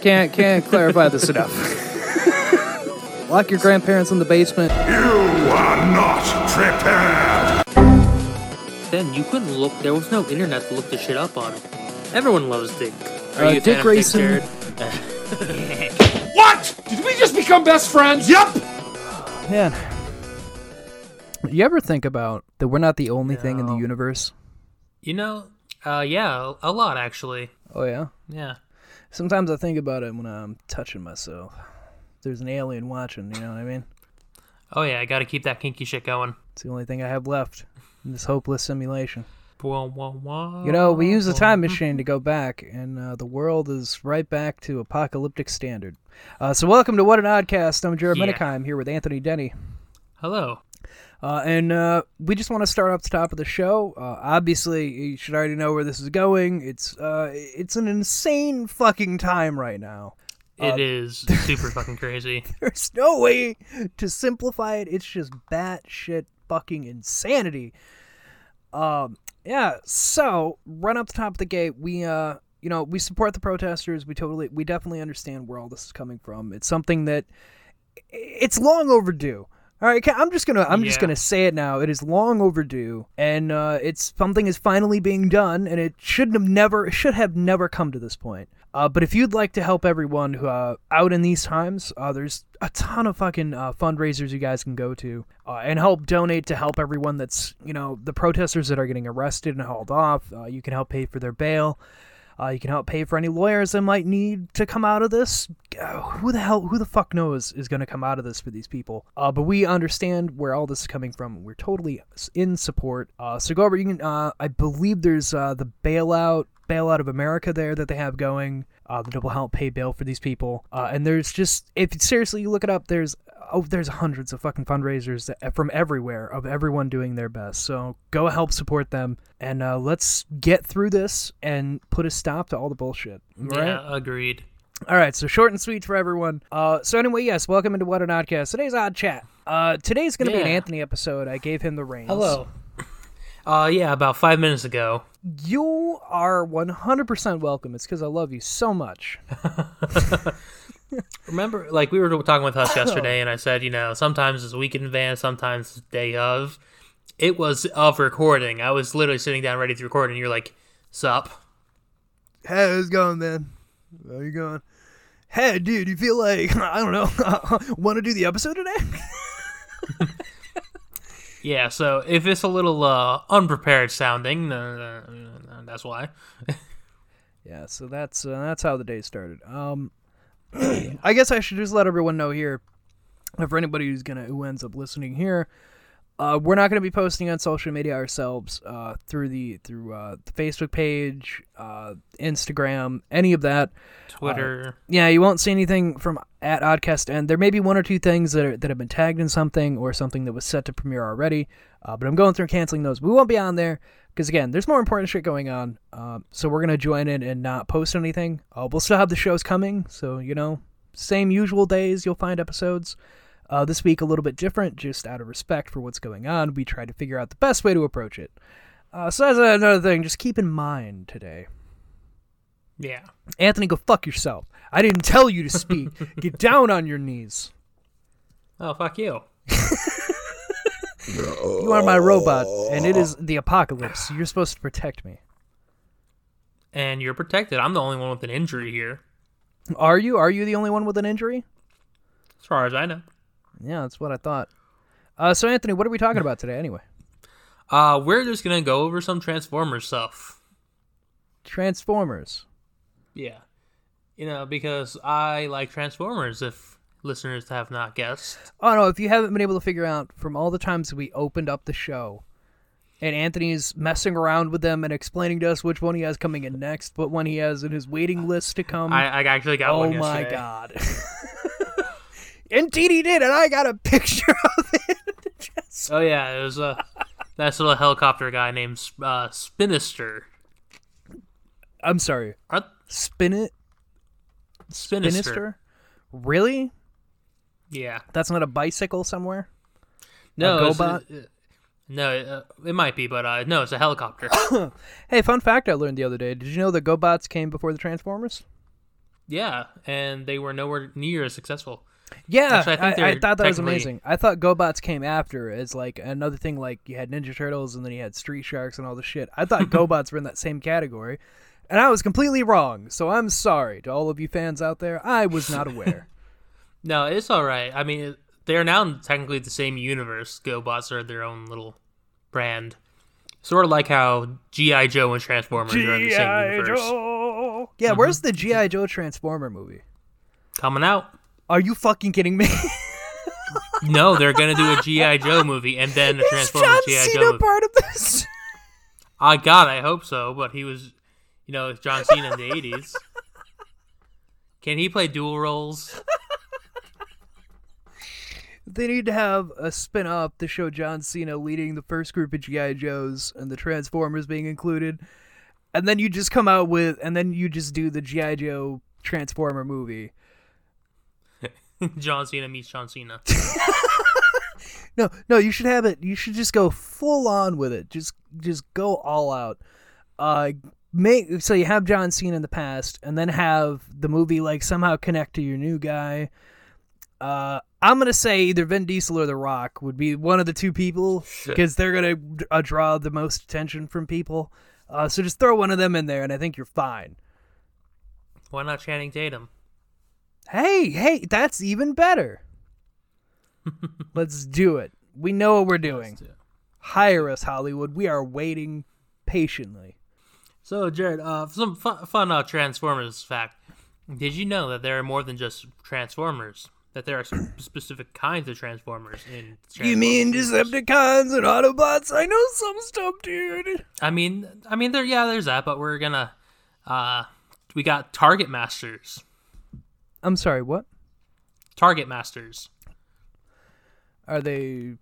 Can't can't clarify this enough. Lock your grandparents in the basement. You are not prepared. Then you couldn't look. There was no internet to look the shit up on. Everyone loves Dick. Are Uh, you Dick fan of Grayson. What? Did we just become best friends? Yup. Man, you ever think about that we're not the only thing in the universe? You know, uh, yeah, a lot actually. Oh yeah. Yeah. Sometimes I think about it when I'm touching myself. There's an alien watching. You know what I mean? Oh yeah, I got to keep that kinky shit going. It's the only thing I have left in this hopeless simulation. You know, we use a time machine to go back, and uh, the world is right back to apocalyptic standard. Uh, so, welcome to What an Oddcast. I'm Jared Yeah. Minikheim here with Anthony Denny. Hello. Uh, and uh, we just want to start off the top of the show. Uh, obviously, you should already know where this is going. It's uh, it's an insane fucking time right now. It is super fucking crazy. There's no way to simplify it. It's just batshit fucking insanity. Um, yeah. So, right up the top of the gate, we uh, you know, we support the protesters. We totally, we definitely understand where all this is coming from. It's something that it's long overdue. All right, I'm just gonna I'm just gonna say it now. It is long overdue, and uh, it's something is finally being done, and it shouldn't have never should have never come to this point. Uh, but if you'd like to help everyone who uh, out in these times, uh, there's a ton of fucking uh, fundraisers you guys can go to uh, and help donate to help everyone that's you know the protesters that are getting arrested and hauled off. Uh, you can help pay for their bail. Uh, you can help pay for any lawyers that might need to come out of this. Uh, who the hell, who the fuck knows is going to come out of this for these people? Uh, but we understand where all this is coming from. We're totally in support. Uh, so go over. You can. Uh, I believe there's uh, the bailout, bailout of America there that they have going. Uh, that will help pay bail for these people. Uh, and there's just, if seriously you look it up, there's oh, there's hundreds of fucking fundraisers that, from everywhere of everyone doing their best. So go help support them, and uh, let's get through this and put a stop to all the bullshit. Right? Yeah, agreed. All right. So short and sweet for everyone. Uh, so anyway, yes, welcome into What an Oddcast. Today's odd chat. Uh, today's gonna be an Anthony episode. I gave him the reins. Hello. Uh, yeah, about five minutes ago. You are 100% welcome. It's because I love you so much. Remember, like we were talking with us yesterday, and I said, you know, sometimes it's a week in advance, sometimes it's day of. It was of recording. I was literally sitting down ready to record, and you're like, "Sup?" Hey, how's it going, man? How you going? Hey, dude, you feel like I don't know, want to do the episode today? Yeah. So if it's a little uh, unprepared sounding, uh, that's why. Yeah, so that's uh, that's how the day started. Um, I guess I should just let everyone know here, uh, for anybody who's gonna who ends up listening here, uh, we're not gonna be posting on social media ourselves uh, through the through uh, the Facebook page, uh, Instagram, any of that. Twitter. Yeah, you won't see anything from at Oddcast, and there may be one or two things that are, that have been tagged in something or something that was set to premiere already. Uh, but I'm going through and canceling those. We won't be on there because again, there's more important shit going on. Um, so we're gonna join in and not post anything. Uh, we'll still have the shows coming, so you know, same usual days you'll find episodes. Uh, this week a little bit different, just out of respect for what's going on. We try to figure out the best way to approach it. Uh, so that's another thing. Just keep in mind today. yeah. Anthony, go fuck yourself. I didn't tell you to speak. Get down on your knees. Oh fuck you. You are my robot, and it is the apocalypse. You're supposed to protect me. And you're protected. I'm the only one with an injury here, Are you? Are you the only one with an injury? as far as I know. Yeah, that's what I thought. Uh, so, Anthony, what are we talking about today, anyway? Uh, we're just gonna go over some Transformers stuff. Transformers. Yeah. You know, because I like Transformers, if listeners have not guessed. Oh no! If you haven't been able to figure out from all the times we opened up the show, and Anthony's messing around with them and explaining to us which one he has coming in next, what one he has in his waiting list to come. I, I actually got oh my god! Indeed, he did, and I got a picture of it. Just- Oh yeah, it was a nice little helicopter guy named uh, Spinister. I'm sorry. Are- Spin it, Spinister. Spinister. Really? Yeah. That's not a bicycle somewhere. No, A uh, no, uh, it might be, but uh, no, it's a helicopter. Hey, fun fact I learned the other day. Did you know the GoBots came before the Transformers? Yeah, and they were nowhere near as successful. Yeah, Actually, I I, I thought that was amazing. I thought GoBots came after as like another thing. Like you had Ninja Turtles, and then you had Street Sharks and all the shit. I thought GoBots were in that same category, and I was completely wrong. So I'm sorry to all of you fans out there. I was not aware. No, it's all right. I mean, they're now technically the same universe. GoBots are their own little brand, sort of like how GI Joe and Transformers are in the same universe. Joe. Yeah, where's the GI Joe Transformer movie? Coming out. Are you fucking kidding me? No, they're gonna do a GI Joe movie and then a Transformers GI Joe movie. part of this? I God, I hope so. But he was, you know, John Cena in the eighties. Can he play dual roles? They need to have a spin off to show John Cena leading the first group of G.I. Joes and the Transformers being included. And then you just come out with, and then you just do the G.I. Joe Transformer movie. John Cena meets John Cena. No, no, you should have it. You should just go full on with it. Just, just go all out. Uh, make so you have John Cena in the past, and then have the movie like somehow connect to your new guy. Uh, I'm gonna say either Vin Diesel or The Rock would be one of the two people because they're gonna uh, draw the most attention from people. Uh, so just throw one of them in there, and I think you're fine. Why not Channing Tatum? Hey, hey, that's even better. Let's do it. We know what we're doing. do. Hire us, Hollywood. We are waiting patiently. So, Jared, uh, some fun, fun uh, Transformers fact. Did you know that there are more than just Transformers? That there are some specific kinds of Transformers in. You mean Transformers. Decepticons and Autobots? I know some stuff, dude. I mean, I mean, there. Yeah, there's that, but we're gonna. Uh, we got Target Masters. I'm sorry, what? Target Masters. Are they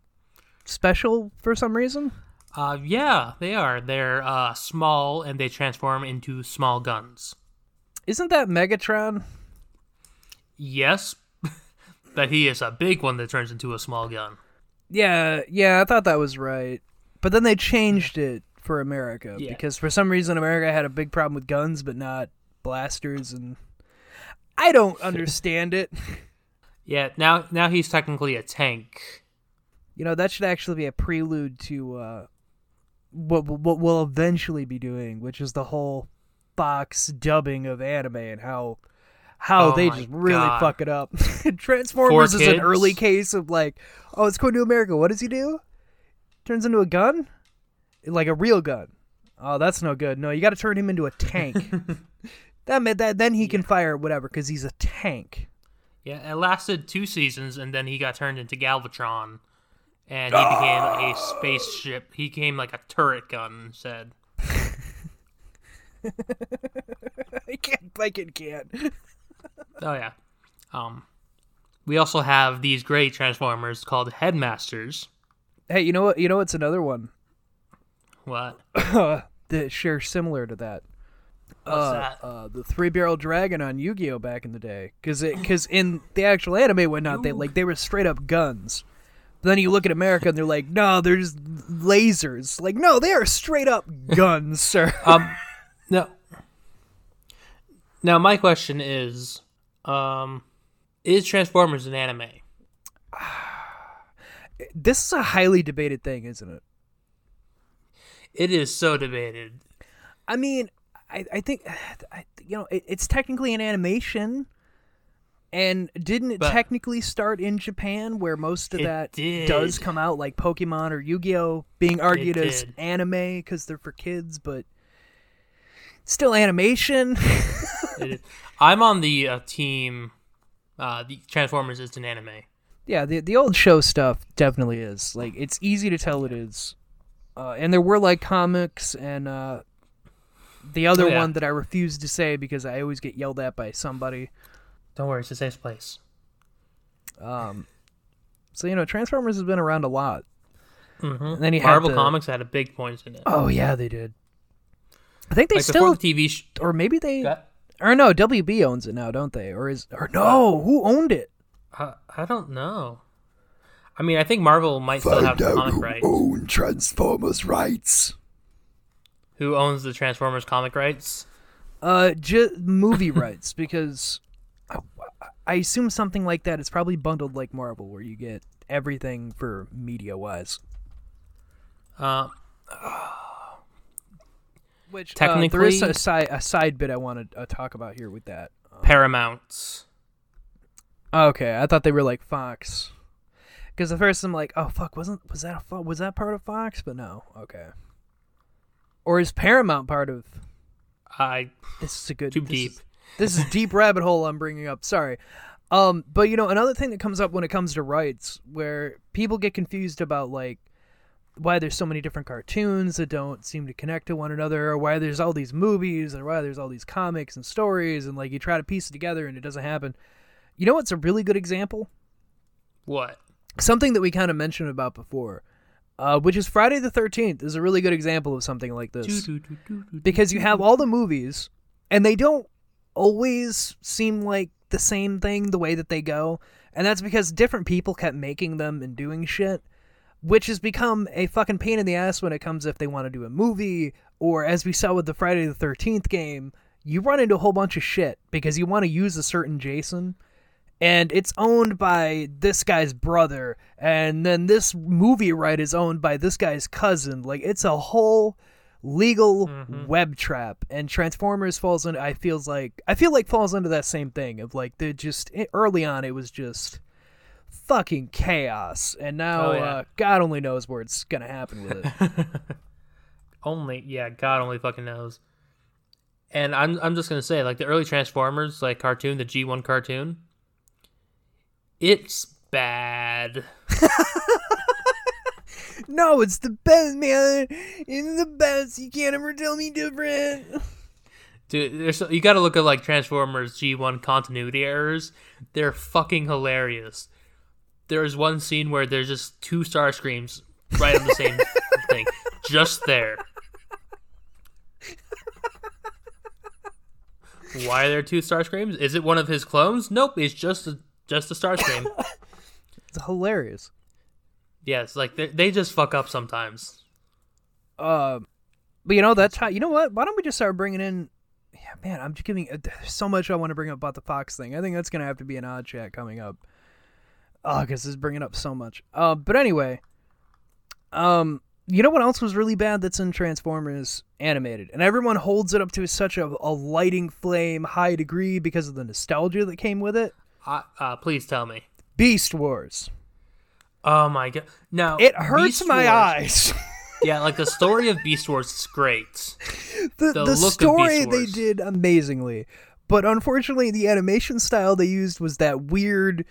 special for some reason? Uh, yeah, they are. They're uh, small and they transform into small guns. Isn't that Megatron? Yes, but he is a big one that turns into a small gun. Yeah, yeah, I thought that was right. But then they changed it for America Yeah. because for some reason America had a big problem with guns but not blasters and I don't understand it. Yeah, now now he's technically a tank. You know, that should actually be a prelude to uh, what what we'll eventually be doing, which is the whole Fox dubbing of anime and how how Oh they just really God. fuck it up. Transformers For is an early case of like, oh, it's going to America. What does he do? Turns into a gun, like a real gun. Oh, that's no good. No, you got to turn him into a tank. that that then he can fire whatever because he's a tank. Yeah, it lasted two seasons, and then he got turned into Galvatron, and he became a spaceship. He became like a turret gun instead. I can't. I can can't. Oh yeah. Um, we also have these great Transformers called Headmasters. Hey, you know what? You know what's another one What? that shares similar to that. Uh? Uh, the three barrel dragon on Yu Gi Oh back in the day, because because in the actual anime and whatnot, they like they were straight up guns. But then you look at America and they're like, no, they're just lasers. Like, no, they are straight up guns, sir. Um, no. Now my question is, um, is Transformers an anime? this is a highly debated thing, isn't it? It is so debated. I mean, I, I think, I, you know, it, it's technically an animation. And didn't it But- technically start in Japan, where most of that did. does come out, like Pokemon or Yu Gi Oh, being argued as did. anime because they're for kids, but still animation. I'm on the uh, team. Uh, the Transformers is an anime. yeah, the the old show stuff definitely is. Like, it's easy to tell it is. Uh, and there were like comics and uh, the other Oh, yeah. one that I refuse to say because I always get yelled at by somebody. Don't worry, it's a safe place. Um, so you know, Transformers has been around a lot. Mm-hmm. And then you had Marvel the- Comics had a big point in it. Oh yeah, they did. I think they like still, before the TV. Sh- or maybe they, That- or no, WB owns it now, don't they? Or is, or no, who owned it? I, I don't know. I mean, I think Marvel might still have the comic rights. own Transformers rights. Who owns the Transformers comic rights? Uh, ju- movie rights because I, I assume something like that is probably bundled like Marvel, where you get everything for media wise. Uh, Which technically there is a side a side bit I want to uh, talk about here with that. Paramount. Okay, I thought they were like Fox. Because at first I'm like, oh fuck, wasn't was that a was that part of Fox? But no, okay. Or is Paramount part of? I This is a good too this deep. is- this is deep rabbit hole I'm bringing up. Sorry. Um, but you know another thing that comes up when it comes to rights, where people get confused about like why there's so many different cartoons that don't seem to connect to one another, or why there's all these movies, or why there's all these comics and stories, and like you try to piece it together and it doesn't happen. You know what's a really good example? What? something that we kind of mentioned about before, uh, which is Friday the Thirteenth, is a really good example of something like this. Because you have all the movies and they don't always seem like the same thing the way that they go, and that's because different people kept making them and doing shit. Which has become a fucking pain in the ass when it comes if they want to do a movie, or as we saw with the Friday the 13th game, you run into a whole bunch of shit because you want to use a certain Jason, and it's owned by this guy's brother and then this movie right is owned by this guy's cousin like it's a whole legal web trap and transformers falls into i feels like i feel like falls under that same thing of like they're just early on it was just fucking chaos and now Oh, yeah. uh, god only knows where it's gonna happen with it Only yeah, God only fucking knows. And I'm I'm just gonna say, like the early Transformers, like cartoon, the G one cartoon, it's bad. no it's the best man it's the best you can't ever tell me different Dude, there's you got to look at like Transformers G one continuity errors. They're fucking hilarious. There's one scene where there's just two Starscreams right on the same thing, just there. Why are there two Starscreams? Is it one of his clones? Nope, it's just a just a Starscream. it's hilarious yes, like they, they just fuck up sometimes. Uh, but you know that's how. You know what? Why don't we just start bringing in? Yeah, man, I'm just giving so much I want to bring up about the Fox thing. I think that's gonna have to be an odd chat coming up. Oh, because this is bringing up so much. Uh, but anyway, um, you know what else was really bad that's in Transformers animated, and everyone holds it up to such a, a lighting flame high degree because of the nostalgia that came with it. Uh, uh, please tell me. Beast Wars. Oh my god! No, It hurts Beast my Wars- eyes. Yeah, like the story of Beast Wars is great. the, the the, story they did amazingly but unfortunately the animation style they used was that weird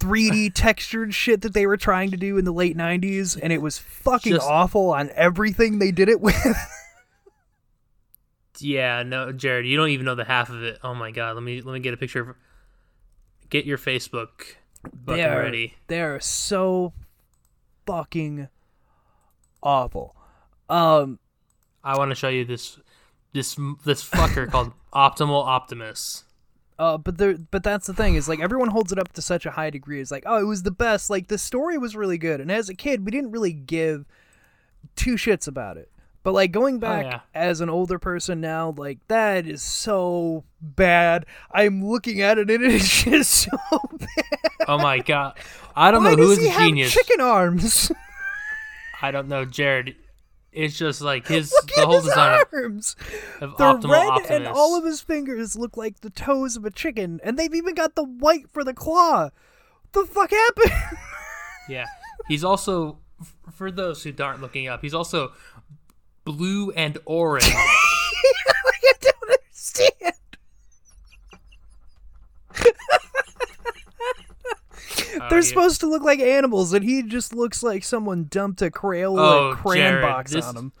3d textured shit that they were trying to do in the late 90s and it was fucking Just- awful on everything they did it with Yeah, no, Jared, you don't even know the half of it. Oh my god, let me let me get a picture of get your Facebook they're, ready. they're so fucking awful um I want to show you this this this fucker called Optimal Optimus. Uh, but there, but that's the thing is like everyone holds it up to such a high degree. It's like, oh, it was the best. Like the story was really good, and as a kid, we didn't really give two shits about it. But like going oh, back yeah. as an older person now, like that is so bad. I'm looking at it and it's just so bad. Oh my god. I don't Why know who is does is he a genius. chicken arms? I don't know, Jared. It's just like his Look the whole his design arms. of They're Optimal red, Optimus. and all of his fingers look like the toes of a chicken, and they've even got the white for the claw. the fuck happened? Yeah. He's also for those who aren't looking up, he's also blue and orange. I don't understand. Oh, They're yeah. supposed to look like animals, and he just looks like someone dumped a Crayola Oh, crayon Jared, box this- on him.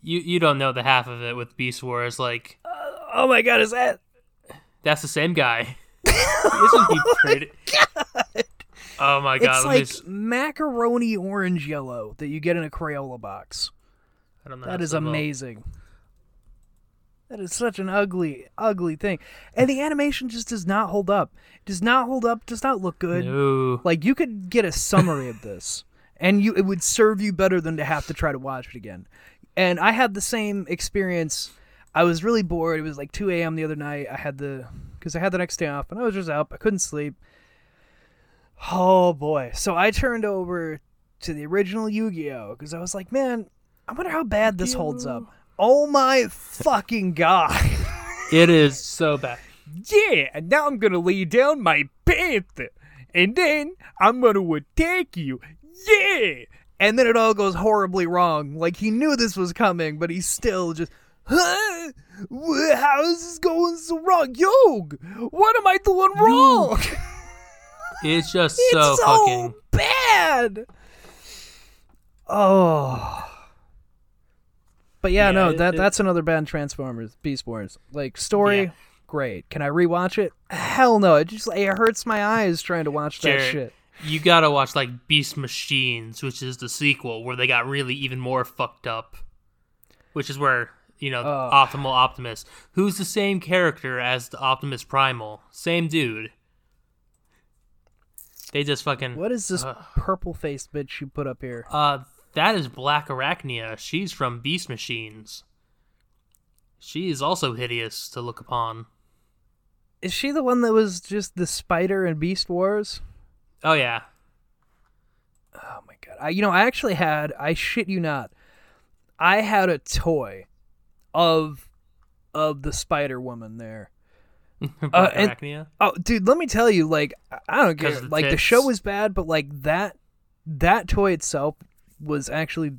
You you don't know the half of it with Beast Wars. Like uh, Oh my god, is that? that's the same guy. Isn't he oh pretty? Oh my god! it's let me like s- macaroni orange yellow that you get in a Crayola box. I don't know. That to amazing. That is such an ugly, ugly thing. And the animation just does not hold up. Does not hold up, does not look good. No. Like you could get a summary of this and you it would serve you better than to have to try to watch it again. And I had the same experience. I was really bored. It was like 2 a.m. the other night. I had the because I had the next day off, and I was just up. I couldn't sleep. Oh boy! So I turned over to the original Yu-Gi-Oh because I was like, man, I wonder how bad this holds up. Oh my fucking god! It is so bad. yeah, and now I'm gonna lay down my panther, and then I'm gonna attack you. Yeah, and then it all goes horribly wrong. Like he knew this was coming, but he's still just. Huh? How is this going so wrong? Yo, what am I doing wrong? It's just It's so, so fucking. bad. Oh. But yeah, Yeah, no, it- that it- that's another bad Transformers Beast Wars. Like story, Yeah. great. Can I rewatch it? Hell no. It just it hurts my eyes trying to watch that shit. You gotta watch like Beast Machines, which is the sequel where they got really even more fucked up. Which is where you know. Optimal Optimus, who's the same character as the Optimus Primal, same dude. They just fucking What is this purple faced bitch you put up here? Uh, that is Black Arachnia. She's from Beast Machines. She is also hideous to look upon. Is she the one that was just the spider in Beast Wars? Oh yeah, Oh my god. I, you know, I actually had, I shit you not, I had a toy of of the Spider Woman there. Black uh, and- Arachnia. Oh, dude, let me tell you, like, I- don't care. Like, the show was bad, but like that that toy itself was actually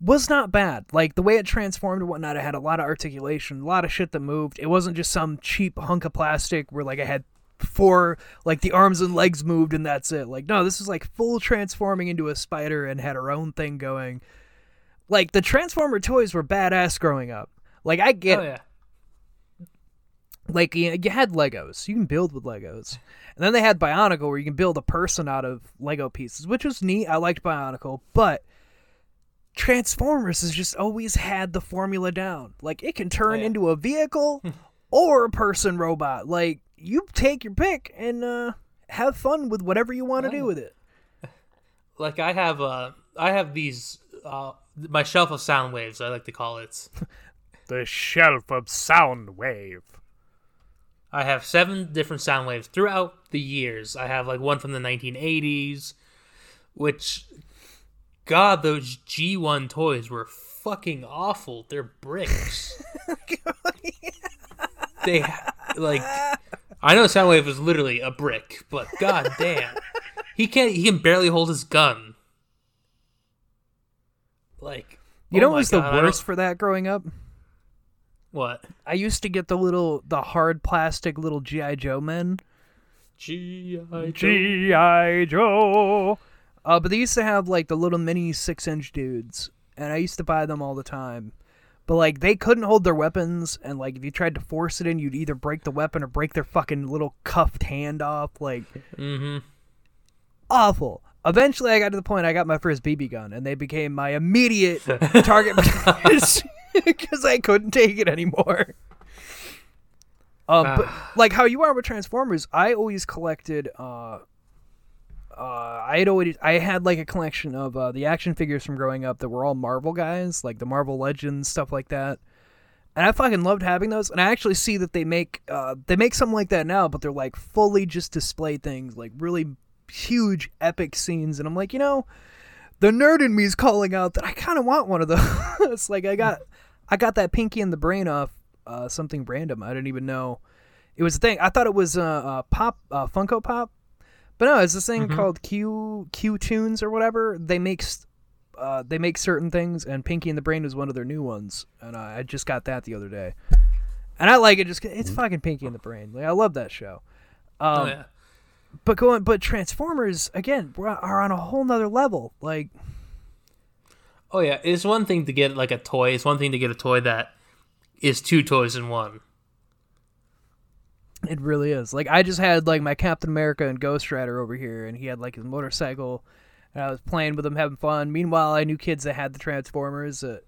was not bad. Like the way it transformed and whatnot, it had a lot of articulation, a lot of shit that moved. It wasn't just some cheap hunk of plastic where like I had four like the arms and legs moved and that's it. Like no, this is like full transforming into a spider and had her own thing going. Like the Transformer toys were badass growing up. Like I get Oh yeah. like you, you had Legos. You can build with Legos. And then they had Bionicle where you can build a person out of Lego pieces, which was neat. I liked Bionicle, but Transformers has just always had the formula down. Like it can turn Oh, yeah. into a vehicle or a person robot. Like you take your pick and uh have fun with whatever you want to do with it. Like I have uh, I have these uh, my shelf of Soundwaves. I like to call it. The shelf of Soundwave. I have seven different Soundwaves throughout the years. I have like one from the 1980s, which, God, those G1 toys were fucking awful. They're bricks. they like, I know Soundwave was literally a brick, but god damn, he can't. He can barely hold his gun. Like, You oh know what was the God, worst for that growing up? What? I used to get the little the hard plastic little GI Joe men. G.I. Joe. G.I. Joe. Uh, but they used to have like the little mini six inch dudes, and I used to buy them all the time. But like they couldn't hold their weapons, and like if you tried to force it in, you'd either break the weapon or break their fucking little cuffed hand off. Like Mm-hmm. awful. Eventually, I got to the point I got my first BB gun, and they became my immediate target because I couldn't take it anymore. Um, but like how you are with Transformers, I always collected. Uh, uh, I had always I had like a collection of uh, the action figures from growing up that were all Marvel guys, like the Marvel Legends stuff like that. And I fucking loved having those. And I actually see that they make uh, they make something like that now, but they're like fully just display things, like really huge epic scenes. And I'm like, you know, the nerd in me is calling out that I kind of want one of those. like I got I got that Pinky and the Brain off uh, something random. I didn't even know it was a thing. I thought it was uh, uh pop Funko Pop, but no, it's this thing called Q Q Tunes or whatever. They make uh, they make certain things, and Pinky and the Brain is one of their new ones, and uh, I just got that the other day, and I like it. Just 'cause it's fucking Pinky and the Brain. Like I love that show. Um, oh yeah. But going, but Transformers again we're- are on a whole nother level. Like Oh yeah, it's one thing to get like a toy. It's one thing to get a toy that is two toys in one. It really is. Like I just had like my Captain America and Ghost Rider over here, and he had like his motorcycle, and I was playing with him, having fun. Meanwhile, I knew kids that had the Transformers, that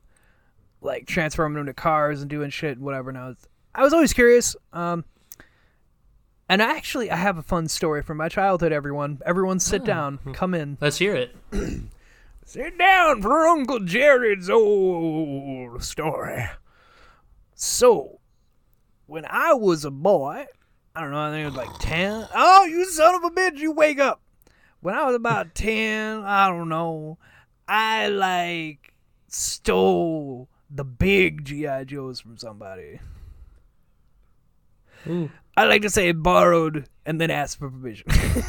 like transforming them to cars and doing shit and whatever. And I was, I was always curious. Um, and I actually I have a fun story from my childhood. Everyone, everyone, sit down, come in, Let's hear it. sit down for Uncle Jared's old story. So, when I was a boy, I don't know, I think it was like 10. Oh, you son of a bitch, you wake up. When I was about 10, I don't know, I like stole the big G.I. Joes from somebody. Ooh. I like to say borrowed and then asked for permission.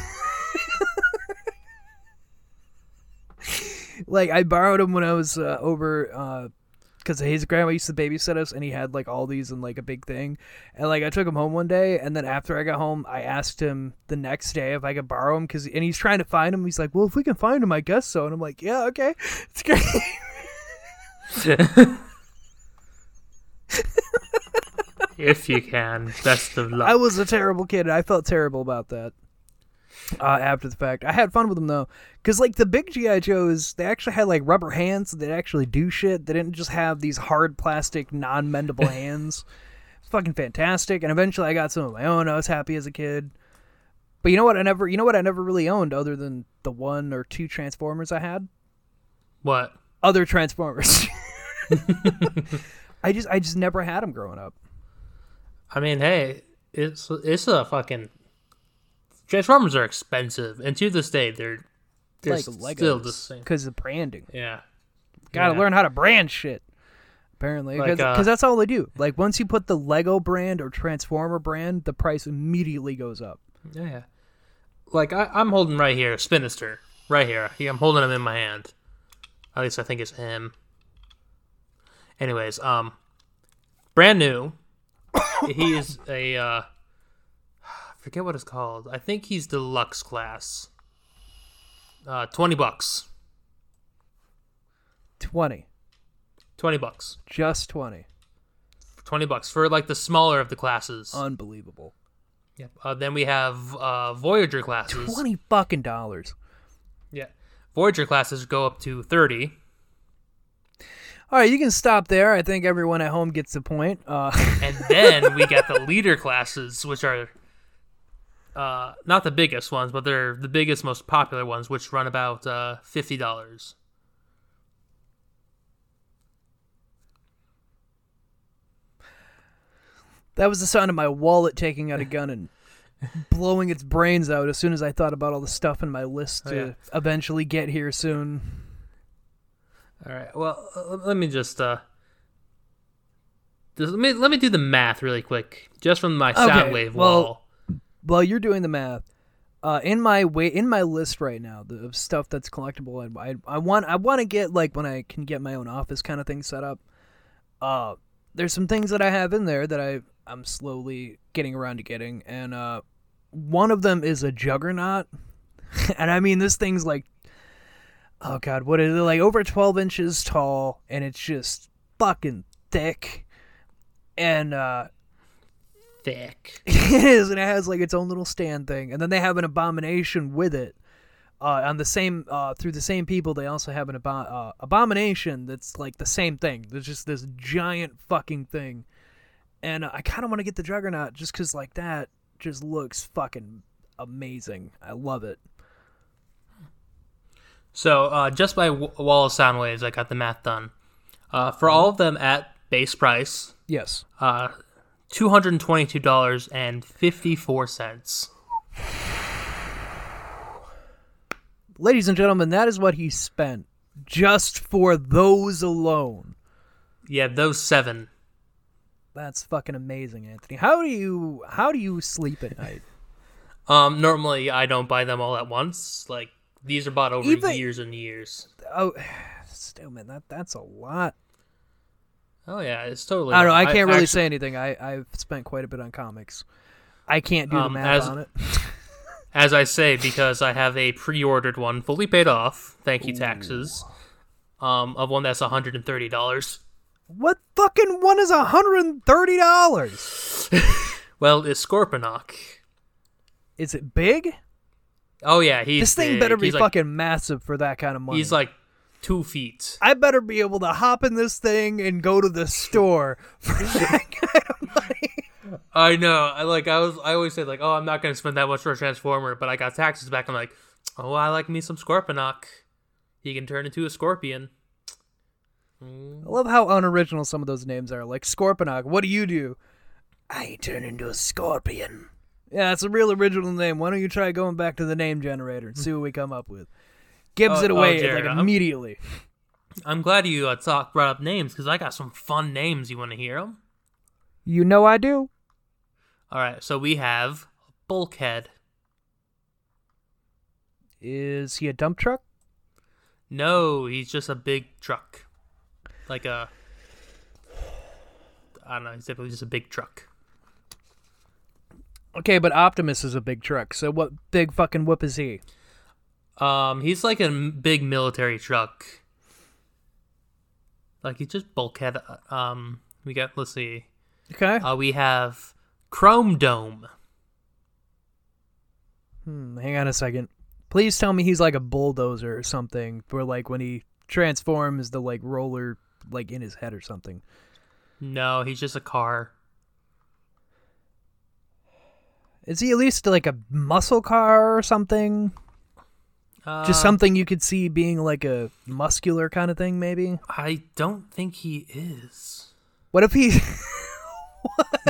like I borrowed them when I was uh, over because his grandma used to babysit us, and he had like all these in like a big thing. And like I took him home one day, and then after I got home, I asked him the next day if I could borrow him because and he's trying to find him. He's like, "Well, if we can find him, I guess so." And I'm like, "Yeah, okay, it's great." if you can, best of luck. I was a terrible kid. and I felt terrible about that. Uh, after the fact, I had fun with them though, because like the big GI Joes, they actually had like rubber hands that actually do shit. They didn't just have these hard plastic, non-mendable hands. It's fucking fantastic. And eventually, I got some of my own. I was happy as a kid. But you know what? I never, you know what? I never really owned other than the one or two Transformers I had. what? Other Transformers. I just, I just never had them growing up. I mean, hey, it's it's a fucking Transformers are expensive, and to this day, they're they're like still the same. because of branding. Yeah, Got to Yeah. learn how to brand shit. Apparently, Like, because uh, that's all they do. Like once you put the Lego brand or Transformer brand, the price immediately goes up. Yeah, yeah. Like I, I'm holding right here, Spinister, right here. Yeah, I'm holding him in my hand. At least I think it's him. Anyways, um, brand new. he is a uh, forget what it's called. I think he's deluxe class. Uh, twenty bucks. Twenty. Twenty bucks. just twenty. Twenty bucks for like the smaller of the classes. unbelievable. Yep. Uh, then we have uh, Voyager classes. Twenty fucking dollars. Yeah. Voyager classes go up to thirty. All right, you can stop there. I think everyone at home gets the point. Uh, And then we got the leader classes, which are uh, not the biggest ones, but they're the biggest, most popular ones, which run about uh, fifty dollars. that was the sound of my wallet taking out a gun and blowing its brains out as soon as I thought about all the stuff in my list Oh, to yeah. eventually get here soon. All right. Well, let me just uh, just, let me let me do the math really quick, just from my Okay, Soundwave well- wall. While you're doing the math, uh, in my way in my list right now, the of stuff that's collectible, and I, I want I want to get like when I can get my own office kind of thing set up. Uh, there's some things that I have in there that I I'm slowly getting around to getting, and uh, one of them is a juggernaut, and I mean this thing's like, oh god, what is it like over 12 inches tall, and it's just fucking thick, and uh, Thick. it is, and it has like its own little stand thing, and then they have an abomination with it. Uh, on the same uh, through the same people, they also have an abo- uh, abomination that's like the same thing. There's just this giant fucking thing, and uh, I kind of want to get the juggernaut just because like that just looks fucking amazing. I love it. So uh, just by w- wall of Soundwaves, I got the math done. Uh, for all of them at base price, Yes, uh, two hundred and twenty-two dollars and fifty-four cents. ladies and gentlemen, that is what he spent just for those alone. Yeah, those seven. That's fucking amazing, Anthony. How do you how do you sleep at night? Um, normally I don't buy them all at once. Like these are bought over Even- years and years. Oh, still, man, that that's a lot. Oh yeah, it's totally. I don't know. I can't really actually- say anything. I I've spent quite a bit on comics. I can't do the Um, math as- on it. as I say because I have a pre-ordered one, fully paid off. Thank you taxes. Um, of one that's one hundred and thirty dollars. What fucking one is hundred and thirty dollars? Well, it's Scorponok. Is it big? Oh yeah, he's This thing big. better be he's like, fucking massive for that kind of money. He's like two feet. I better be able to hop in this thing and go to the store for that kind of money. I know. I like. I was. I always say like, oh, I'm not gonna spend that much for a transformer, but I got taxes back. I'm like, oh, I like me some Scorponok. He can turn into a scorpion. I love how unoriginal some of those names are. Like Scorponok, what do you do? I turn into a scorpion. Yeah, it's a real original name. Why don't you try going back to the name generator and see what we come up with? Gives Oh, it oh, away Jared, like I'm- immediately. I'm glad you uh, talk, brought up names because I got some fun names. You want to hear them? You know I do. All right, so we have Bulkhead. Is he a dump truck? No, he's just a big truck. Like a. I don't know, he's typically just a big truck. Okay, but Optimus is a big truck. So what big fucking whoop is he? Um, he's like a big military truck. Like he's just bulkhead. uh, Um, we got. Let's see. Okay. Uh, we have Chrome Dome. Hmm, hang on a second. Please tell me he's like a bulldozer or something, where like when he transforms the like roller like in his head or something. No, he's just a car. Is he at least like a muscle car or something? Uh, Just something you could see being like a muscular kind of thing, maybe. I don't think he is. What if he?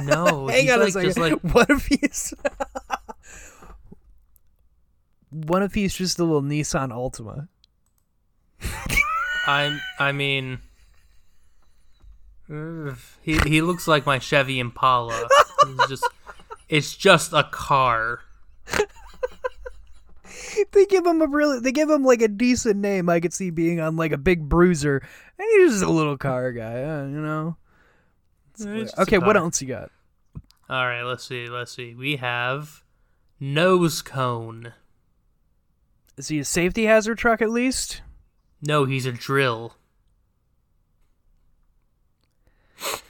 No, hang he's on like a second. just like What if he's? what if he's just a little Nissan Altima? I'm. I mean, he he looks like my Chevy Impala. It's just, it's just a car. They give him a really, they give him like a decent name. I could see being on like a big bruiser, and he's just a little car guy, uh, you know. A Okay, what else you got? All right, let's see. Let's see. We have nose cone. Is he a safety hazard truck at least? No, he's a drill.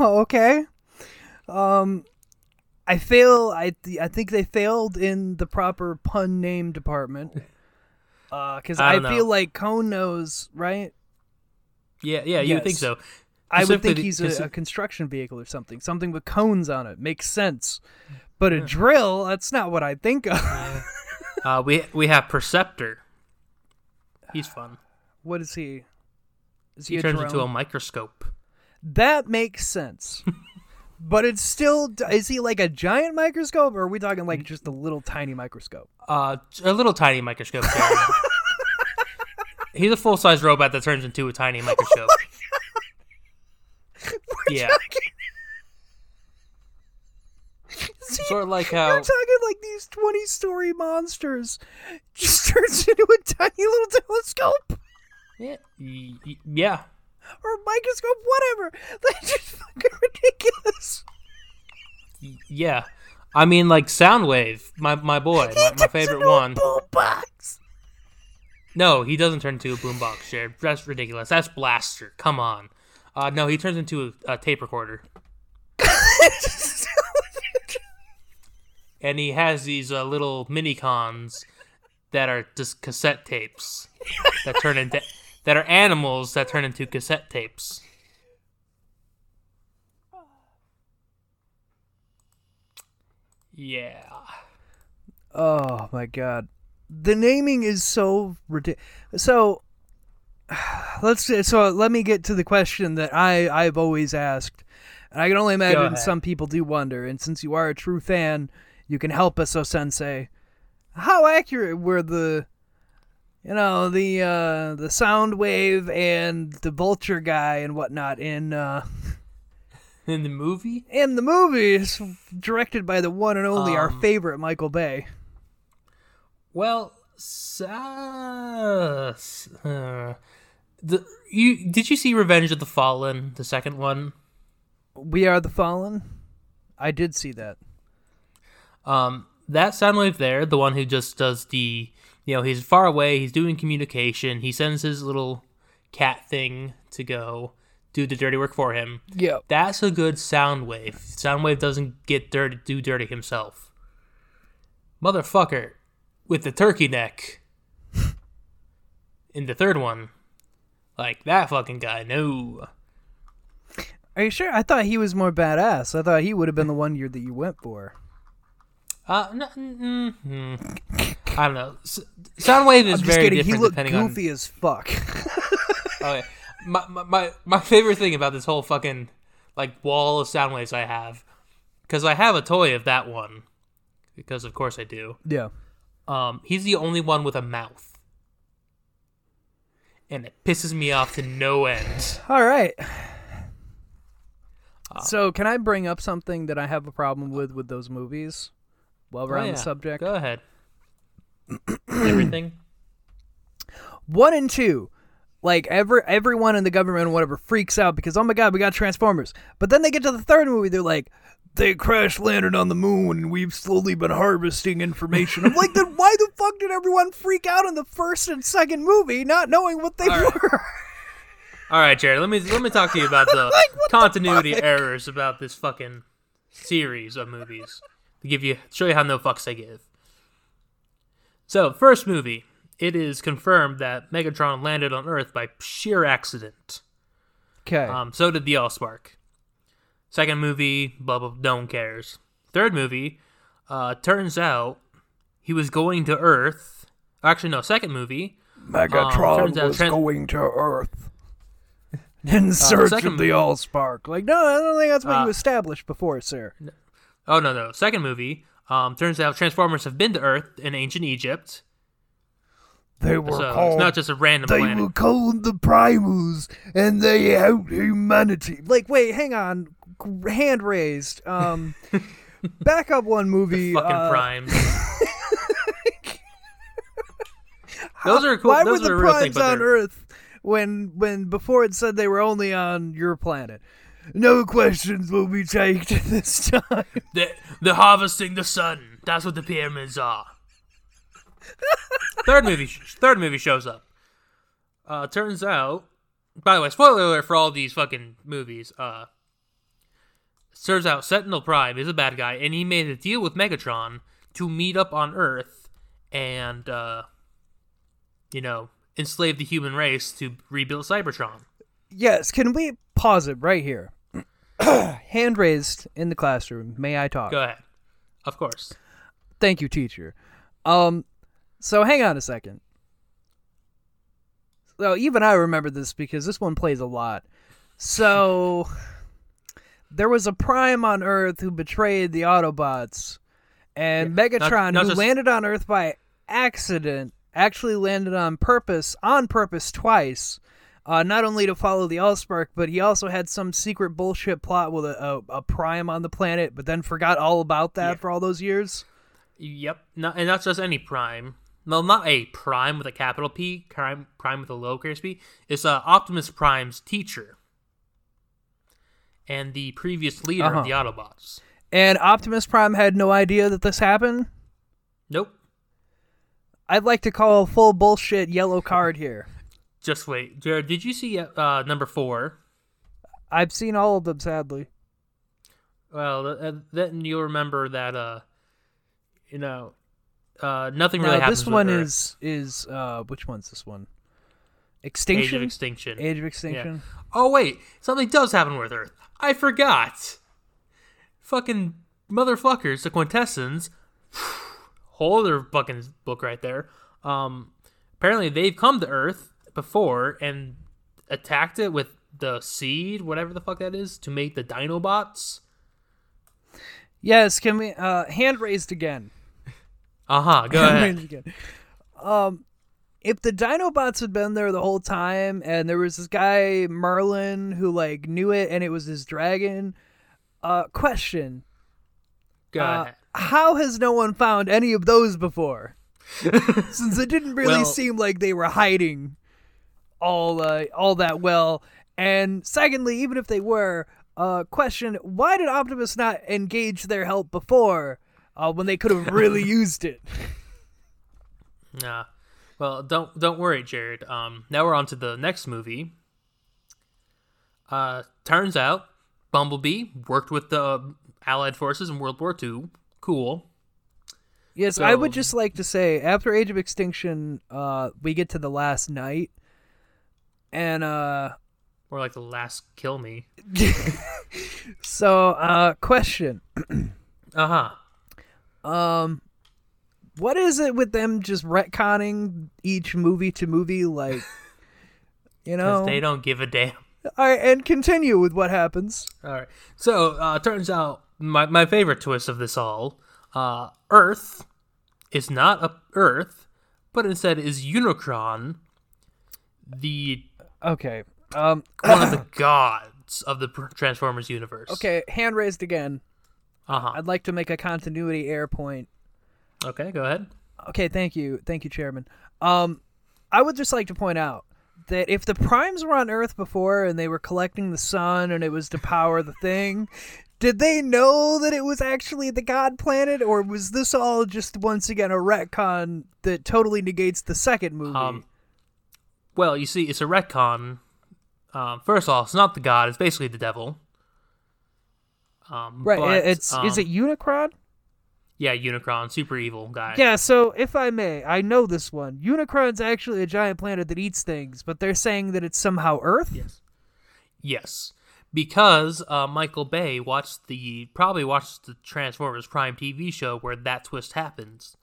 Okay. Um, I fail. I I think they failed in the proper pun name department. Uh, because I I, feel like cone knows, right? Yeah, yeah, you would think so. I would think he's a, a construction vehicle or something, something with cones on it. Makes sense. But a drill, that's not what I think of. Uh, we we have Perceptor. He's fun. what is he? Is he, He turns drone? into a microscope. That makes sense. but it's still is he like a giant microscope or are we talking like just a little tiny microscope? Uh, a little tiny microscope. He's a full size robot that turns into a tiny microscope. yeah, See, sort of like how You're talking like these 20 story monsters just turns into a tiny little telescope yeah, yeah. Or microscope, whatever. That's just fucking ridiculous. yeah. I mean, like Soundwave, my my boy, my, my favorite one. Boombox. No, he doesn't turn into a boombox, Jared. That's ridiculous. That's Blaster. Come on. Uh, no, he turns into a, a tape recorder, and he has these uh, little mini cons that are just cassette tapes that turn into that are animals that turn into cassette tapes. Yeah. Oh my god. The naming is so ridiculous. So let's so let me get to the question that I I've always asked. And I can only imagine some people do wonder and since you are a true fan, you can help us oh sensei. How accurate were the you know, the uh the Soundwave and the vulture guy and whatnot in uh In the movie, in the movies directed by the one and only our Um, favorite Michael Bay. Well, s- uh, uh, the you did you see Revenge of the Fallen, the second one? We Are the Fallen. I did see that. Um, that Soundwave there, the one who just does the, you know, he's far away, he's doing communication, he sends his little cat thing to go do the dirty work for him. Yeah. That's a good sound Soundwave. Soundwave doesn't get dirty, do dirty himself. Motherfucker, with the turkey neck. In the third one, like that fucking guy, no. Are you sure? I thought he was more badass. I thought he would have been the one year that you went for. Uh, no, mm, mm, I don't know. S- Soundwave is very kidding. He different looked depending on goofy as fuck. Okay. my, my my favorite thing about this whole fucking like wall of Soundwaves I have, because I have a toy of that one, because of course I do. Yeah. Um, he's the only one with a mouth, and it pisses me off to no end. All right. So, can I bring up something that I have a problem with with those movies while we're Oh, on yeah. the subject? Go ahead. Everything. One and two, like every everyone in the government or whatever freaks out because oh my god, we got Transformers. But then they get to the third movie, they're like, they crash landed on the moon and we've slowly been harvesting information. I'm like, then why the fuck did everyone freak out in the first and second movie, not knowing what they All right. were? All right, Jared. Let me let me talk to you about the Like, the continuity errors about this fucking series of movies to give you show you how no fucks I give. So, first movie, it is confirmed that Megatron landed on Earth by sheer accident. Okay. Um, so did the Allspark. Second movie, blah blah. No one cares. Third movie, uh, turns out he was going to Earth. Actually, no. Second movie, Megatron turns out was Tran- going to Earth in search second- of the Allspark. Like, no, I don't think that's what Uh, you established before, sir. Oh no no! Second movie. Um, turns out Transformers have been to Earth in ancient Egypt, They were so called. it's not just a random they planet. were called the Primals, and they helped humanity. Like, wait, hang on. Hand raised. Um, back up one movie. Fucking uh, primes. those are cool. Why those were the real thing, on Earth when when before it said they were only on your planet? No questions will be taken this time. They're, they're harvesting the sun. That's what the pyramids are. third movie. Third movie shows up. Uh, turns out. By the way, spoiler alert for all these fucking movies. Uh, turns out Sentinel Prime is a bad guy, and he made a deal with Megatron to meet up on Earth and, uh, you know, enslave the human race to rebuild Cybertron. Yes, can we pause it right here? Hand raised in the classroom. May I talk? Go ahead. Of course. Thank you, teacher. Um, so hang on a second. So even I remember this because this one plays a lot. So there was a Prime on Earth who betrayed the Autobots, and Megatron, not who just- landed on Earth by accident, actually landed on purpose, on purpose twice. Uh, not only to follow the Allspark, but he also had some secret bullshit plot with a, a, a Prime on the planet, but then forgot all about that Yeah. for all those years. Yep, not, and not just any prime. Well, not a prime with a capital P, prime, prime with a lowercase p. It's uh, Optimus Prime's teacher and the previous leader Uh-huh. of the Autobots. And Optimus Prime had no idea that this happened. Nope. I'd like to call a full bullshit yellow card here. Just wait, Jared. Did you see uh, number four? I've seen all of them, sadly. Well, uh, then you'll remember that. Uh, you know, uh, nothing really Now, happens. this one Earth. is is uh, which one's this one? Age Extinction. of Extinction. Age of Extinction. Oh wait, something does happen with Earth. I forgot. Fucking motherfuckers, the Quintessence. Whole other fucking book right there. Um, apparently they've come to Earth before and attacked it with the seed, whatever the fuck that is, to make the Dinobots. Yes. Can we? Uh, hand raised again. Uh huh. Go Hand ahead. again. Um, if the Dinobots had been there the whole time, and there was this guy Merlin who like knew it, and it was his dragon. Uh, question: Go Uh, ahead. how has no one found any of those before? Since it didn't really Well- seem like they were hiding all uh, all that well. And secondly, even if they were, uh, question: Why did Optimus not engage their help before, uh, when they could have really used it? Nah. Well, don't don't worry, Jared. Um, now we're on to the next movie. Uh, turns out Bumblebee worked with the Allied forces in World War II. Cool. Yes, I would just like to say after Age of Extinction, uh, we get to the Last Knight, and uh, Or like the last kill me. so uh, question. Uh huh. Um, what is it with them just retconning each movie to movie? Like, You know. they don't give a damn. All right, and continue with what happens. All right. So uh, turns out my my favorite twist of this all, uh, Earth is not a Earth, but instead is Unicron, the Okay. Um. one of the gods of the Transformers universe. Okay. Hand raised again. Uh huh. I'd like to make a continuity error point. Okay. Go ahead. Okay, thank you, thank you, Chairman. Um, I would just like to point out that if the primes were on Earth before and they were collecting the sun and it was to power the thing, did they know that it was actually the God planet, or was this all just once again a retcon that totally negates the second movie? Um, Well, you see, it's a retcon. Um, first off, it's not the god; it's basically the devil. Um, right? but, it's is um, it Unicron? Yeah, Unicron, super evil guy. Yeah, so if I may, I know this one. Unicron's actually a giant planet that eats things, but they're saying that it's somehow Earth. Yes. Yes. Because uh, Michael Bay watched the probably watched the Transformers Prime TV show where that twist happens.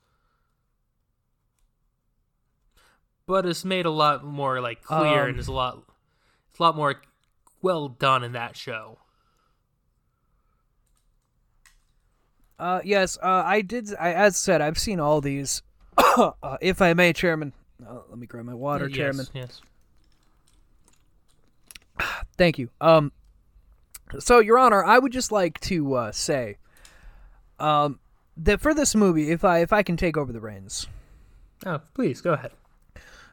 But it's made a lot more like clear Um, and it's a lot it's a lot more well done in that show. Uh, yes, uh, I did. I, as said, I've seen all these. uh, if I may, Chairman. Uh, let me grab my water, yes, Chairman. Yes. Thank you. Um, so, Your Honor, I would just like to uh, say, um, that for this movie, if I if I can take over the reins. Oh, please go ahead.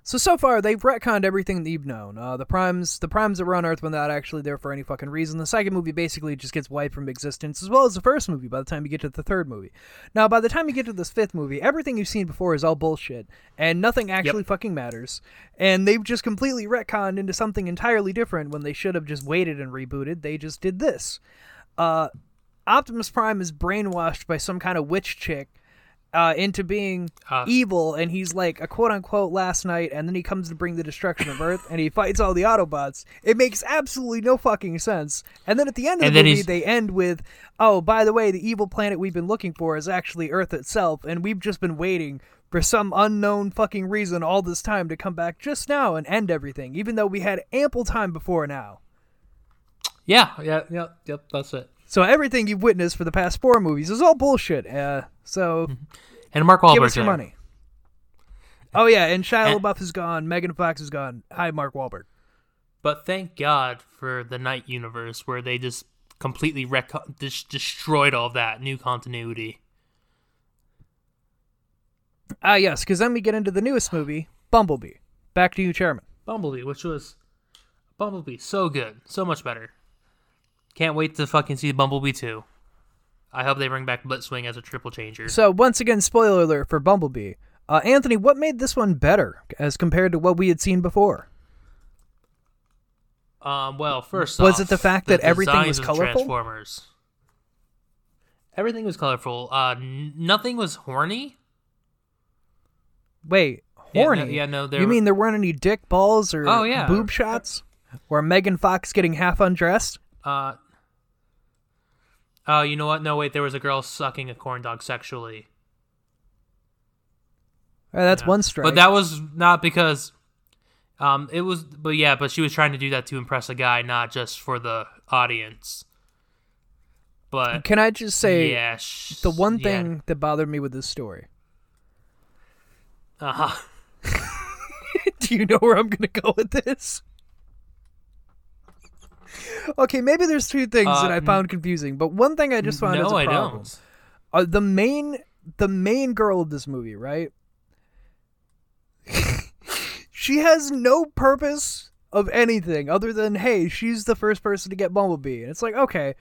So so far they've retconned everything that you've known. Uh, the primes, the primes that were on Earth were not actually there for any fucking reason. The second movie basically just gets wiped from existence, as well as the first movie. By the time you get to the third movie, now by the time you get to this fifth movie, everything you've seen before is all bullshit, and nothing actually fucking matters. And they've just completely retconned into something entirely different when they should have just waited and rebooted. They just did this. Uh, Optimus Prime is brainwashed by some kind of witch chick uh, into being Uh. evil, and he's like a quote unquote last knight, and then he comes to bring the destruction of Earth, and he fights all the Autobots. It makes absolutely no fucking sense. And then at the end of And the movie, he's- they end with, "Oh, by the way, the evil planet we've been looking for is actually Earth itself, and we've just been waiting." For some unknown fucking reason, all this time to come back just now and end everything, even though we had ample time before now. Yeah, yeah, yeah, yep, that's it. So everything you've witnessed for the past four movies is all bullshit. Uh, so And Mark give us your money. Oh yeah, and Shia And- LaBeouf is gone. Megan Fox is gone. Hi, Mark Wahlberg. But thank God for the Night Universe, where they just completely rec- dis- destroyed all that new continuity. Ah yes, because then we get into the newest movie, Bumblebee. Back to you, Chairman. Bumblebee, which was Bumblebee, so good, so much better. Can't wait to fucking see Bumblebee 2. I hope they bring back Blitzwing as a triple changer. So once again, spoiler alert for Bumblebee. Uh, Anthony, what made this one better as compared to what we had seen before? Um, well, first Was off, it the fact that everything was colorful? Transformers. Everything was colorful. Uh, n- nothing was horny. Wait, Yeah, no- horny? yeah, no, there You were- mean there weren't any dick balls or Oh, yeah. boob shots? Or Megan Fox getting half undressed? Uh, oh, you know what? No, wait. There was a girl sucking a corn dog sexually. Uh, that's Yeah. one strike. But that was not because um it was but yeah, but she was trying to do that to impress a guy, not just for the audience. But Can I just say yeah, sh- the one yeah. thing that bothered me with this story? Uh-huh. Do you know where I'm gonna go with this? Okay, maybe there's two things Uh, that I found confusing, but one thing I just found no, as a I problem. don't. Uh, the main the main girl of this movie, right? she has no purpose of anything other than hey, she's the first person to get Bumblebee, and it's like okay,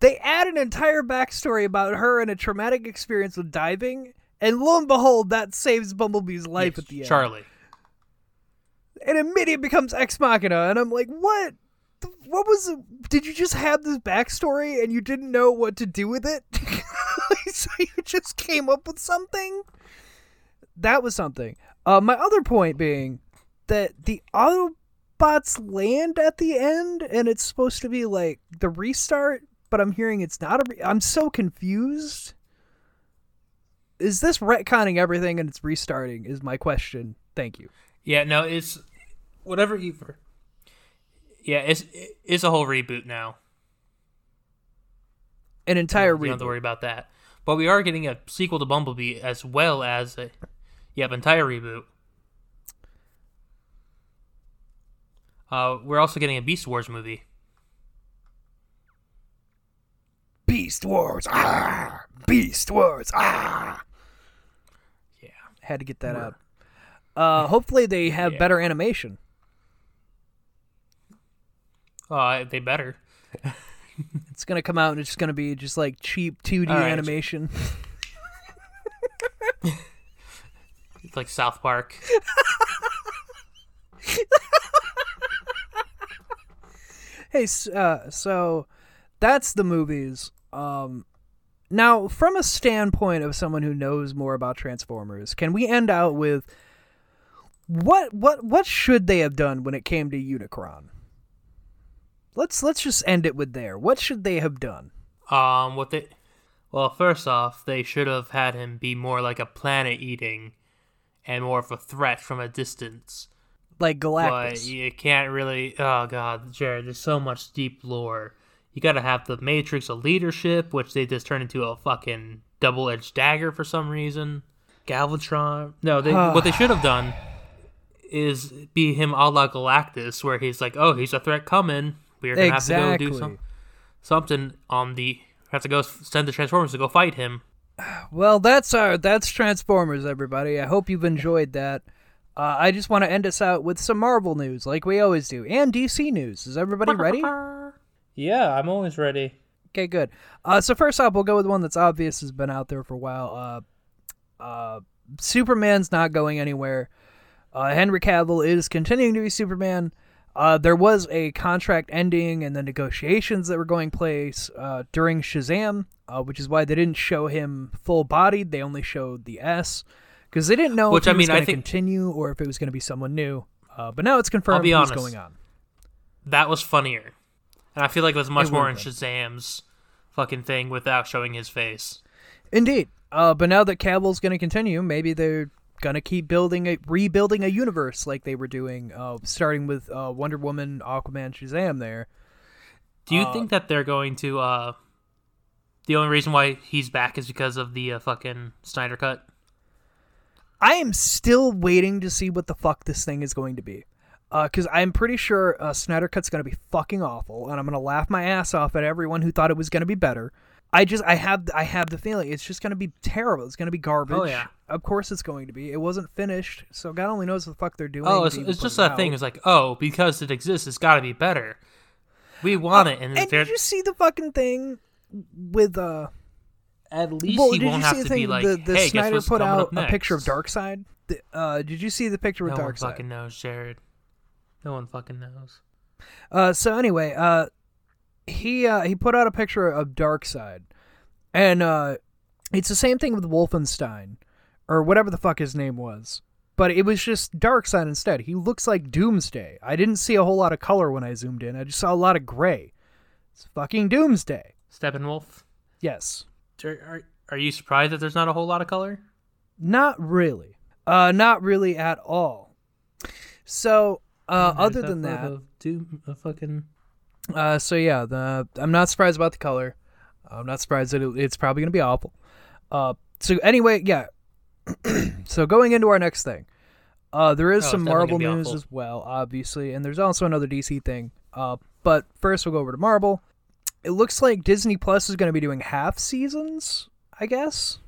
they add an entire backstory about her and a traumatic experience with diving, and lo and behold, that saves Bumblebee's life Yes, at the end. Charlie. and immediately becomes ex machina, and I'm like, what? What was? Did you just have this backstory and you didn't know what to do with it? so you just came up with something? That was something. Uh, my other point being that the Autobots land at the end, and it's supposed to be like the restart, but I'm hearing it's not a. Re- I'm so confused. Is this retconning everything and it's restarting? Is my question. Thank you. Yeah, no, it's whatever you Yeah, it's it's a whole reboot now. An entire You don't have to worry about that. But we are getting a sequel to Bumblebee as well as a yep entire reboot. Uh, we're also getting a Beast Wars movie. Beast Wars. Ah, Beast Wars. Ah. Yeah. Had to get that out. Uh, hopefully they have Yeah. better animation. Uh, they better. It's gonna come out and it's just gonna be just like cheap 2D All right. animation. It's like South Park. Hey, uh, so that's the movies. Um, now, from a standpoint of someone who knows more about Transformers, can we end out with what what what should they have done when it came to Unicron? Let's let's just end it with there. What should they have done? Um, what they? Well, first off, they should have had him be more like a planet eating, and more of a threat from a distance. Like But Galactus. you can't really. Oh god, Jared, there's so much deep lore. You gotta have the Matrix of leadership, which they just turned into a fucking double-edged dagger for some reason. Galvatron. No, they, what they should have done is be him a la Galactus, where he's like, "Oh, he's a threat coming. We're gonna have to go do some, something on the. Have to go send the Transformers to go fight him." Well, that's our that's Transformers, everybody. I hope you've enjoyed that. Uh, I just want to end us out with some Marvel news, like we always do, and DC news. Is everybody ready? Yeah, I'm always ready. Okay, good. Uh, so first off, we'll go with one that's obvious, has been out there for a while. Uh, uh, Superman's not going anywhere. Uh, Henry Cavill is continuing to be Superman. Uh, there was a contract ending and the negotiations that were going place uh, during Shazam, uh, which is why they didn't show him full bodied. They only showed the S because they didn't know Which, if I was mean, I going to think- continue or if it was going to be someone new. Uh, but now it's confirmed honest. going on. That was funnier, and I feel like it was much It more in Shazam's fucking thing without showing his face. Indeed. Uh, but now that Cavill's going to continue, maybe they're to keep building a rebuilding a universe like they were doing, uh, starting with uh, Wonder Woman, Aquaman, Shazam. There, Do you think that they're going to? uh The only reason why he's back is because of the uh, fucking Snyder cut. I am still waiting to see what the fuck this thing is going to be. Because I'm pretty sure uh, Snyder Cut's going to be fucking awful, and I'm going to laugh my ass off at everyone who thought it was going to be better. I just, I have, I have the feeling it's just going to be terrible. It's going to be garbage. Oh, yeah. Of course, it's going to be. It wasn't finished, so God only knows what the fuck they're doing. Oh, it's, it's just it that out. thing. It's like, oh, because it exists, it's got to be better. We want it, and, And did you see the fucking thing with uh? at least Well, he did won't you have to be like, the, the hey, Snyder put out a picture of next? Darkseid? Uh, did you see the picture with No one fucking knows, Jared. No one fucking knows. Uh, so anyway, uh, he uh he put out a picture of Darkseid, and uh, it's the same thing with Wolfenstein, or whatever the fuck his name was. But it was just Darkseid instead. He looks like Doomsday. I didn't see a whole lot of color when I zoomed in. I just saw a lot of gray. It's fucking Doomsday. Steppenwolf. Yes. Are, are, are you surprised that there's not a whole lot of color? Not really. Uh, not really at all. So, uh, other than that, of Doom, a fucking uh, so yeah, the I'm not surprised about the color. I'm not surprised that it, it's probably gonna be awful. Uh, so anyway, yeah. so going into our next thing, uh, there is Oh, some Marvel news awful. as well, obviously, and there's also another DC thing. Uh, but first we'll go over to Marvel. It looks like Disney Plus is gonna be doing half seasons, I guess.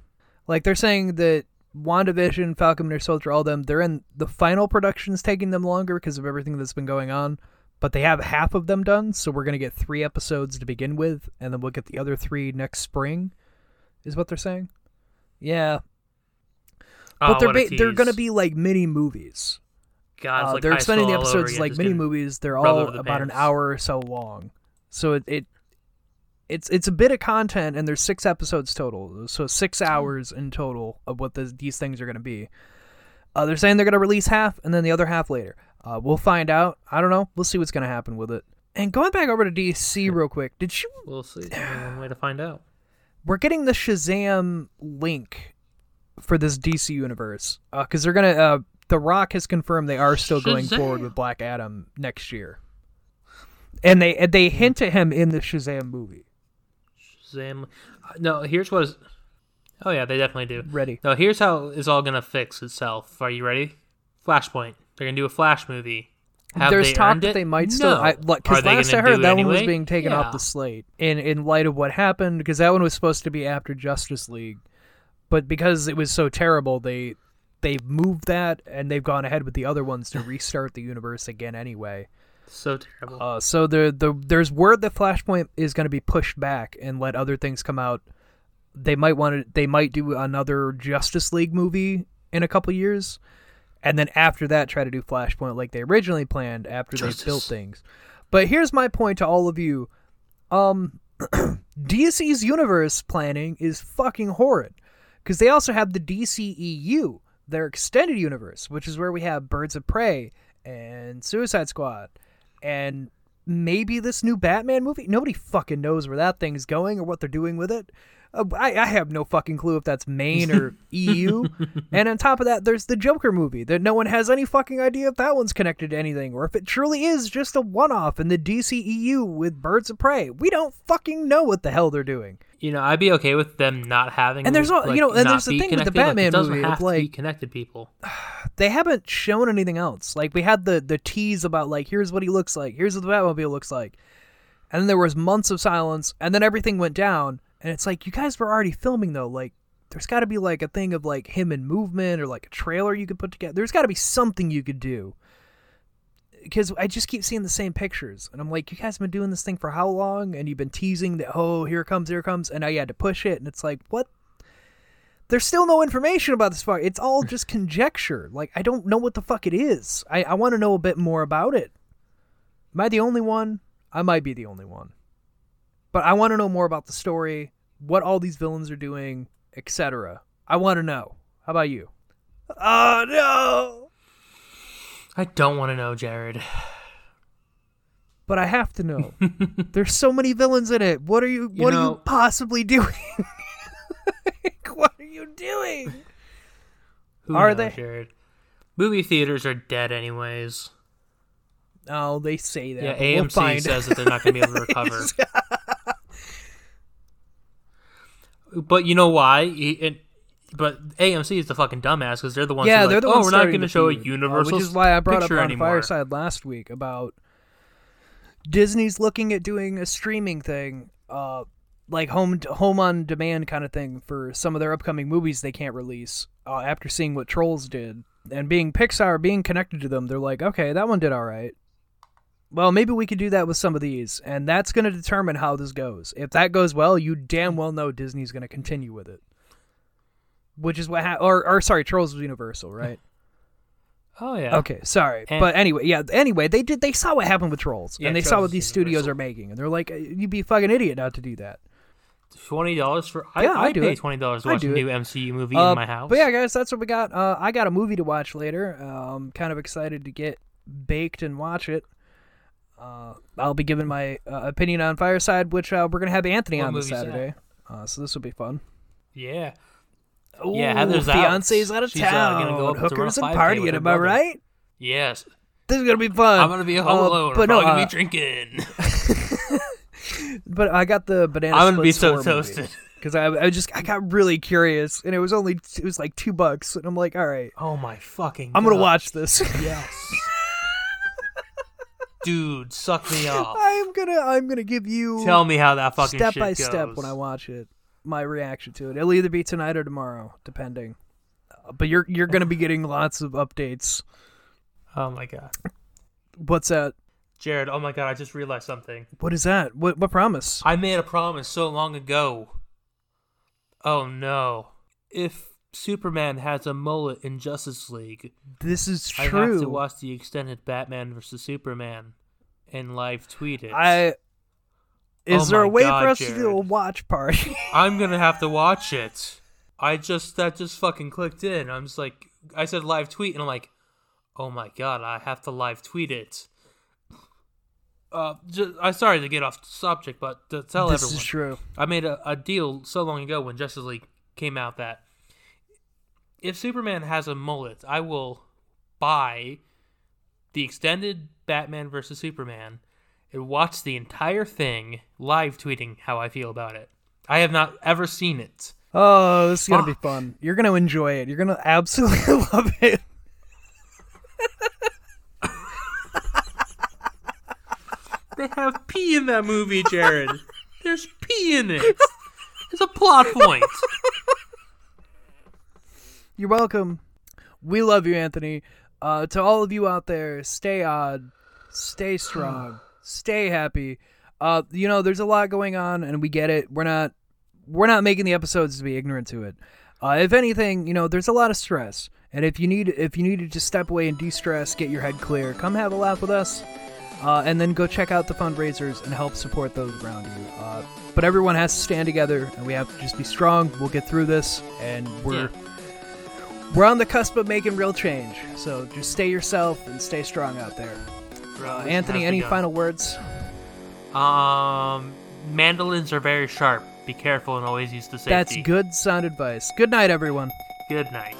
Like they're saying that WandaVision, Falcon Winter Soldier, all them, they're in the final production's taking them longer because of everything that's been going on. But they have half of them done, so we're gonna get three episodes to begin with, and then we'll get the other three next spring, is what they're saying. Yeah, but Oh, they're what a ba- they're gonna be like mini movies. God, Uh, like they're high extending the school all over episodes like mini movies. They're all the about an hour or so long, so it, it it's it's a bit of content, and there's six episodes total, so six Hmm. hours in total of what the, these things are going to be. Uh, they're saying they're going to release half, and then the other half later. Uh, we'll find out. I don't know. We'll see what's going to happen with it. And going back over to DC real quick, did you? We'll see. One way to find out. We're getting the Shazam link for this DC universe because they're gonna. Uh, the Rock has confirmed they are still going forward with Black Adam next year. and they and they hint at him in the Shazam movie. Shazam. No, here's what is. Oh yeah, they definitely do. Ready. No, here's how it's all gonna fix itself. Are you ready? Flashpoint. They're gonna do a Flash movie. Have There's talk that they might still No. because Are they last I heard that it one was being taken Yeah. off the slate in in light of what happened because that one was supposed to be after Justice League, but because it was so terrible, they they've moved that and they've gone ahead with the other ones to restart the universe again anyway. So terrible. Uh, so the the there's word that Flashpoint is going to be pushed back and let other things come out. They might want to. They might do another Justice League movie in a couple years, and then after that, try to do Flashpoint like they originally planned after they built things. But here's my point to all of you: um, DC's universe planning is fucking horrid because they also have the DCEU, their extended universe, which is where we have Birds of Prey and Suicide Squad and maybe this new Batman movie. Nobody fucking knows where that thing's going or what they're doing with it. Uh, I, I have no fucking clue if that's main or EU. and on top of that, there's the Joker movie that no one has any fucking idea if that one's connected to anything or if it truly is just a one-off in the DCEU with Birds of Prey. We don't fucking know what the hell they're doing. You know, I'd be okay with them not having. And there's all- like, you know, and there's the thing with the connected. Like, Batman it doesn't movie, have to be like- connected people. they haven't shown anything else. Like we had the the tease about like here's what he looks like, here's what the Batmobile looks like, and then there was months of silence, and then everything went down, and it's like you guys were already filming though. Like there's got to be like a thing of like him in movement or like a trailer you could put together. There's got to be something you could do. Because I just keep seeing the same pictures, and I'm like, you guys have been doing this thing for how long? And you've been teasing that, oh, here comes, here comes, and you had to push it, and it's like, what there's still no information about this fuck. It's all just conjecture. Like I don't know what the fuck it is. I, I want to know a bit more about it. Am I the only one? I might be the only one. But I want to know more about the story, what all these villains are doing, etc. I want to know. How about you? Oh no! I don't want to know, Jared. But I have to know. There's so many villains in it. What are you? You What are you possibly doing? Like, what are you doing? Who Are knows, they? Jared? Movie theaters are dead, anyways. Oh, they say that. Yeah, we'll AMC find says that they're not going to be able to recover. but you know why? It, but AMC is the fucking dumbass because they're the ones. yeah, they're like, the oh, we're not going to show a feud, uh, universal which is why I brought up on anymore. Fireside last week about Disney's looking at doing a streaming thing, uh, like home home on demand kind of thing for some of their upcoming movies they can't release. Uh, after seeing what Trolls did and being Pixar, being connected to them, they're like, okay, that one did all right. Well, maybe we could do that with some of these, and that's going to determine how this goes. If that goes well, you damn well know Disney's going to continue with it. Which is what, ha- or, or sorry, Trolls was Universal, right? Oh yeah. Okay, sorry, And- but anyway, yeah. Anyway, they did. They saw what happened with Trolls, Yeah, and they saw what these studios are making, and they're like, "You'd be a fucking idiot not to do that." Twenty dollars for I, Yeah, I I'd do pay it. twenty dollars to watch a do it. new MCU movie Uh, in my house. But yeah, guys, that's what we got. Uh, I got a movie to watch later. Uh, I'm kind of excited to get baked and watch it. Uh, I'll be giving my uh, opinion on Fireside, which uh, we're gonna have Anthony What on this? Saturday. Uh, so this will be fun. yeah. Ooh, Yeah, Heather's out. fiance's out of She's, uh, town. gonna go up to Hookers and 5K with partying. Am I right? Yes. This is gonna be fun. I'm gonna be home Uh, alone. but But no, I'm gonna uh, be drinking. But I got the banana. I'm gonna be so toasted. because I, I just I got really curious, and it was only it was like two bucks, and I'm like, all right, Oh my fucking! I'm gonna God. watch this. Yes. Dude, suck me off. I'm gonna I'm gonna give you Tell me how that fucking step shit by goes. step when I watch it my reaction to it. It'll either be tonight or tomorrow, depending. Uh, But you're you're gonna be getting lots of updates. Oh my god, What's that? Jared! Oh my god, I just realized something. What is that? What what promise? I made a promise so long ago. Oh no! If Superman has a mullet in Justice League, This is true. I have to watch the extended Batman vs Superman and live tweet it. I is Oh there a way God, for us to do a watch party? I'm gonna have to watch it. I just that just fucking clicked in. I'm just like I said live tweet and I'm like, oh my god, I have to live tweet it. Uh, just, I'm sorry to get off subject, but to tell this everyone, is true. I made a, a deal so long ago when Justice League came out that if Superman has a mullet, I will buy the extended Batman versus Superman and watch the entire thing live tweeting how I feel about it. I have not ever seen it. Oh, this is gonna be fun. You're gonna enjoy it. You're gonna absolutely love it. They have pee in that movie, Jared. There's pee in it. It's a plot point. You're welcome. We love you, Anthony. Uh, to all of you out there, stay odd, stay strong, stay happy. Uh, you know, there's a lot going on, and we get it. We're not, we're not making the episodes to be ignorant to it. Uh, if anything, you know, there's a lot of stress, and if you need, if you need to just step away and de-stress, get your head clear, come have a laugh with us, uh, and then go check out the fundraisers and help support those around you. Uh, but everyone has to stand together, and we have to just be strong. We'll get through this, and we're. Yeah. We're on the cusp of making real change, so just stay yourself and stay strong out there. Uh, Anthony, any final words? Um, mandolins are very sharp. Be careful and always use the safety. That's good sound advice. Good night, everyone. Good night.